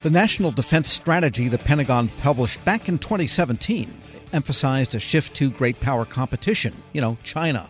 The National Defense Strategy the Pentagon published back in 2017 emphasized a shift to great power competition, you know, China,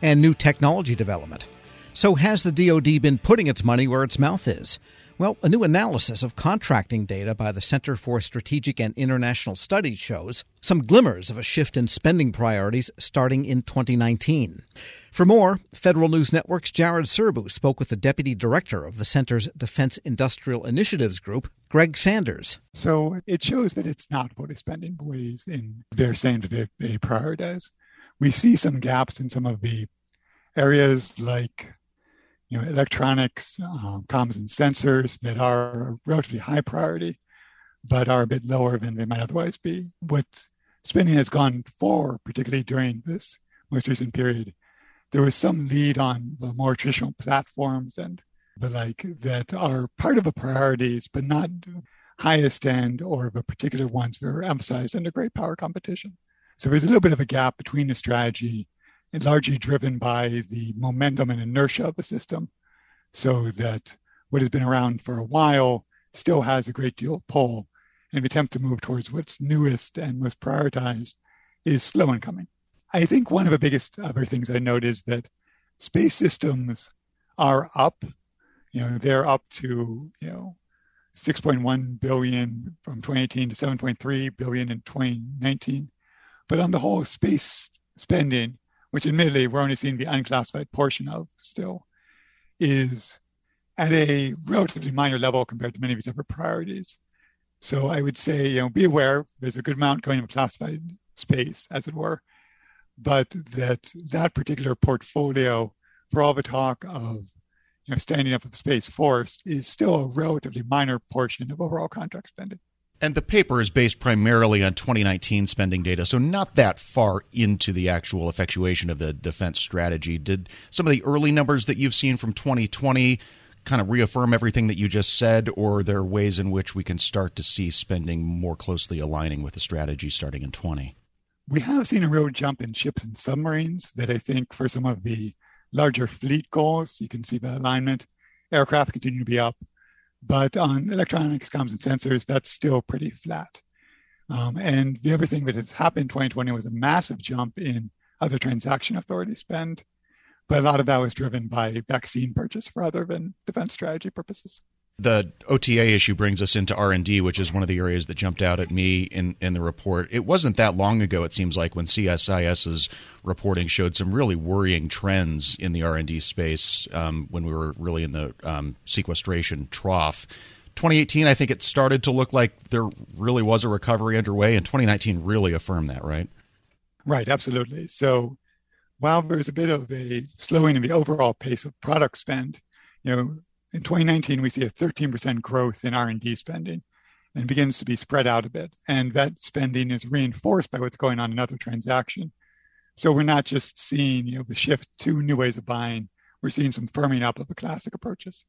and new technology development. So, has the DoD been putting its money where its mouth is? Well, a new analysis of contracting data by the Center for Strategic and International Studies shows some glimmers of a shift in spending priorities starting in 2019. For more, Federal News Network's Jared Serbu spoke with the deputy director of the center's Defense Industrial Initiatives Group, Greg Sanders. So it shows that it's not what is spending ways in they're saying that they prioritize. We see some gaps in some of the areas like you know, electronics, um, comms and sensors that are relatively high priority, but are a bit lower than they might otherwise be. What spending has gone for, particularly during this most recent period, there was some lead on the more traditional platforms and the like that are part of the priorities, but not highest end or the particular ones that are emphasized under great power competition. So there's a little bit of a gap between the strategy largely driven by the momentum and inertia of the system, so that what has been around for a while still has a great deal of pull. And the attempt to move towards what's newest and most prioritized is slow in coming. I think one of the biggest other things I note is that space systems are up. You know, they're up to, you know, 6.1 billion from 2018 to 7.3 billion in 2019. But on the whole, space spending which admittedly we're only seeing the unclassified portion of still, is at a relatively minor level compared to many of these other priorities. So I would say, you know, be aware there's a good amount going in classified space, as it were, but that that particular portfolio, for all the talk of you know standing up of Space Force, is still a relatively minor portion of overall contract spending. And the paper is based primarily on 2019 spending data, so not that far into the actual effectuation of the defense strategy. Did some of the early numbers that you've seen from 2020 kind of reaffirm everything that you just said, or are there ways in which we can start to see spending more closely aligning with the strategy starting in 20? We have seen a real jump in ships and submarines that I think for some of the larger fleet goals, you can see the alignment. Aircraft continue to be up but on electronics, comms, and sensors, that's still pretty flat. Um, and the other thing that has happened in 2020 was a massive jump in other transaction authority spend, but a lot of that was driven by vaccine purchase rather than defense strategy purposes the OTA issue brings us into R and D, which is one of the areas that jumped out at me in in the report. It wasn't that long ago, it seems like, when CSIS's reporting showed some really worrying trends in the R and D space um, when we were really in the um, sequestration trough. 2018, I think it started to look like there really was a recovery underway, and 2019 really affirmed that, right? Right, absolutely. So while there's a bit of a slowing in the overall pace of product spend, you know, in 2019, we see a 13% growth in R&D spending and begins to be spread out a bit. And that spending is reinforced by what's going on in other transaction. So we're not just seeing, you know, the shift to new ways of buying. We're seeing some firming up of the classic approaches.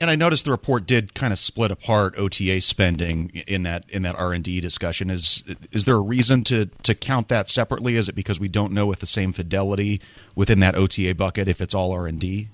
And I noticed the report did kind of split apart OTA spending in that in that R and D discussion. Is is there a reason to to count that separately? Is it because we don't know with the same fidelity within that OTA bucket if it's all R and D?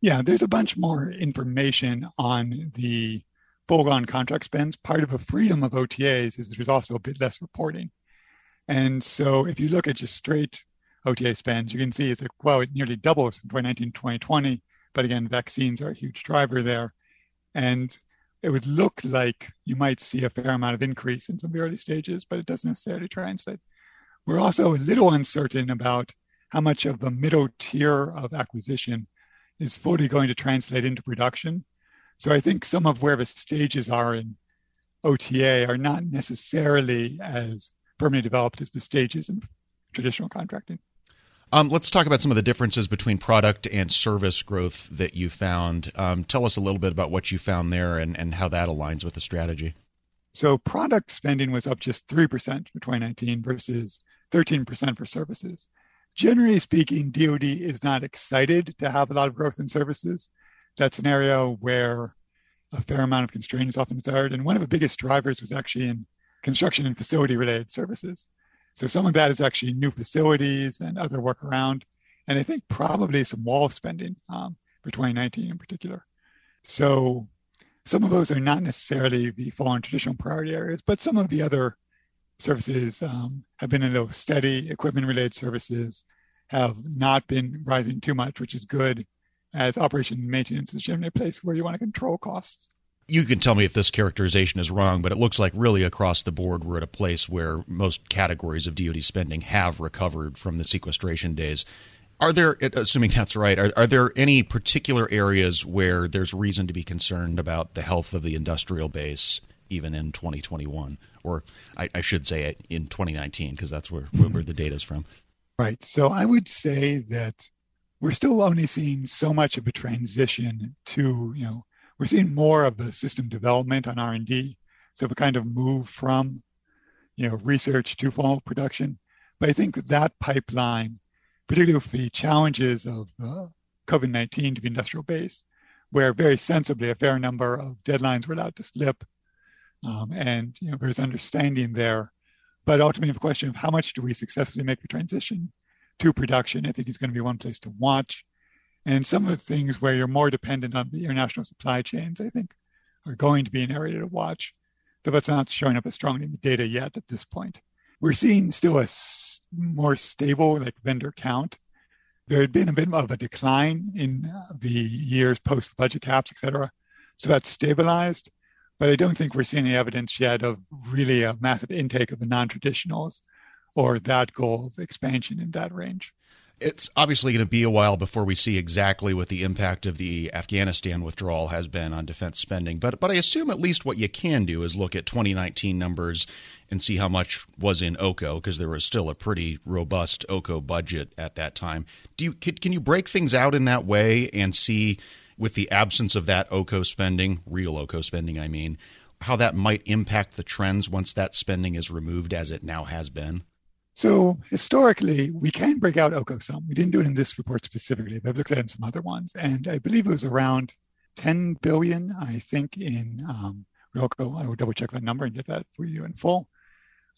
Yeah, there's a bunch more information on the foregone contract spends. Part of the freedom of OTAs is there's also a bit less reporting. And so if you look at just straight OTA spends, you can see it's like, well, it nearly doubles from 2019 to 2020. But again, vaccines are a huge driver there. And it would look like you might see a fair amount of increase in some of the early stages, but it doesn't necessarily translate. We're also a little uncertain about how much of the middle tier of acquisition is fully going to translate into production. So I think some of where the stages are in OTA are not necessarily as firmly developed as the stages in traditional contracting. Um, let's talk about some of the differences between product and service growth that you found. Um, tell us a little bit about what you found there and, and how that aligns with the strategy. So, product spending was up just 3% for 2019 versus 13% for services generally speaking, DoD is not excited to have a lot of growth in services. That's an area where a fair amount of constraint is often desired. And one of the biggest drivers was actually in construction and facility related services. So some of that is actually new facilities and other work around. And I think probably some wall spending um, for 2019 in particular. So Some of those are not necessarily the foreign traditional priority areas, but some of the other services um, have been in those steady equipment related services have not been rising too much, which is good as operation and maintenance is generally a place where you want to control costs. You can tell me if this characterization is wrong, but it looks like really across the board we're at a place where most categories of DoD spending have recovered from the sequestration days. Are there, assuming that's right, are, are there any particular areas where there's reason to be concerned about the health of the industrial base, even in 2021? Or I, I should say it in 2019, because that's where, where the data is from. Right. So I would say that we're still only seeing so much of a transition to, you know, we're seeing more of the system development on R&D. So we kind of move from, you know, research to fall production. But I think that pipeline, particularly with the challenges of uh, COVID-19 to the industrial base, where very sensibly a fair number of deadlines were allowed to slip, um, and you know, there's understanding there. But ultimately, the question of how much do we successfully make the transition to production, I think is going to be one place to watch. And some of the things where you're more dependent on the international supply chains, I think, are going to be an area to watch. Though that's not showing up as strongly in the data yet at this point. We're seeing still a more stable like vendor count. There had been a bit of a decline in uh, the years post budget caps, et cetera. So that's stabilized. But I don't think we're seeing any evidence yet of really a massive intake of the non traditionals or that goal of expansion in that range it's obviously going to be a while before we see exactly what the impact of the Afghanistan withdrawal has been on defense spending. But but I assume at least what you can do is look at 2019 numbers and see how much was in OCO because there was still a pretty robust OCO budget at that time. Do you can, can you break things out in that way and see with the absence of that OCO spending, real OCO spending, I mean, how that might impact the trends once that spending is removed as it now has been? So historically, we can break out OCO some. We didn't do it in this report specifically, but I've looked at it in some other ones. And I believe it was around 10 billion, I think, in um, RELCO. I will double check that number and get that for you in full.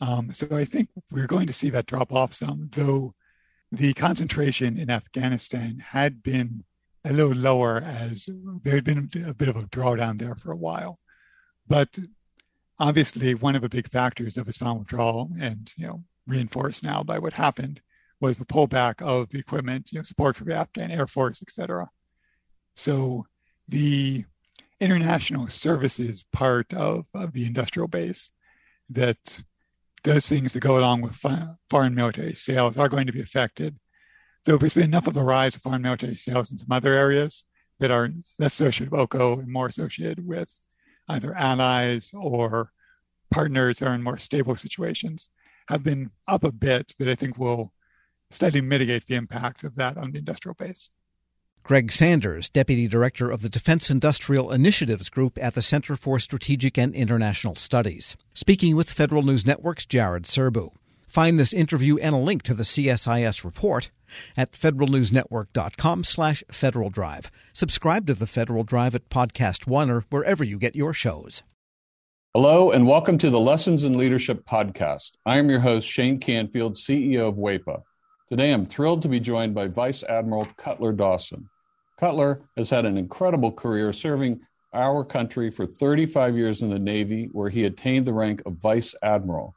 Um, so I think we're going to see that drop off some, though the concentration in Afghanistan had been a little lower as there had been a bit of a drawdown there for a while. But obviously, one of the big factors of his final withdrawal and, you know, reinforced now by what happened was the pullback of the equipment, you know, support for the Afghan Air Force, etc. So the international services part of, of the industrial base that does things that go along with foreign military sales are going to be affected. There's been enough of a rise of foreign military sales in some other areas that are less associated with OCO and more associated with either allies or partners that are in more stable situations have been up a bit that I think will steadily mitigate the impact of that on the industrial base. Greg Sanders, Deputy Director of the Defense Industrial Initiatives Group at the Center for Strategic and International Studies, speaking with Federal News Network's Jared Serbu. Find this interview and a link to the CSIS report at federalnewsnetwork.com slash Federal Drive. Subscribe to the Federal Drive at Podcast One or wherever you get your shows. Hello, and welcome to the Lessons in Leadership podcast. I am your host, Shane Canfield, CEO of WEPA. Today, I'm thrilled to be joined by Vice Admiral Cutler Dawson. Cutler has had an incredible career serving our country for 35 years in the Navy, where he attained the rank of Vice Admiral.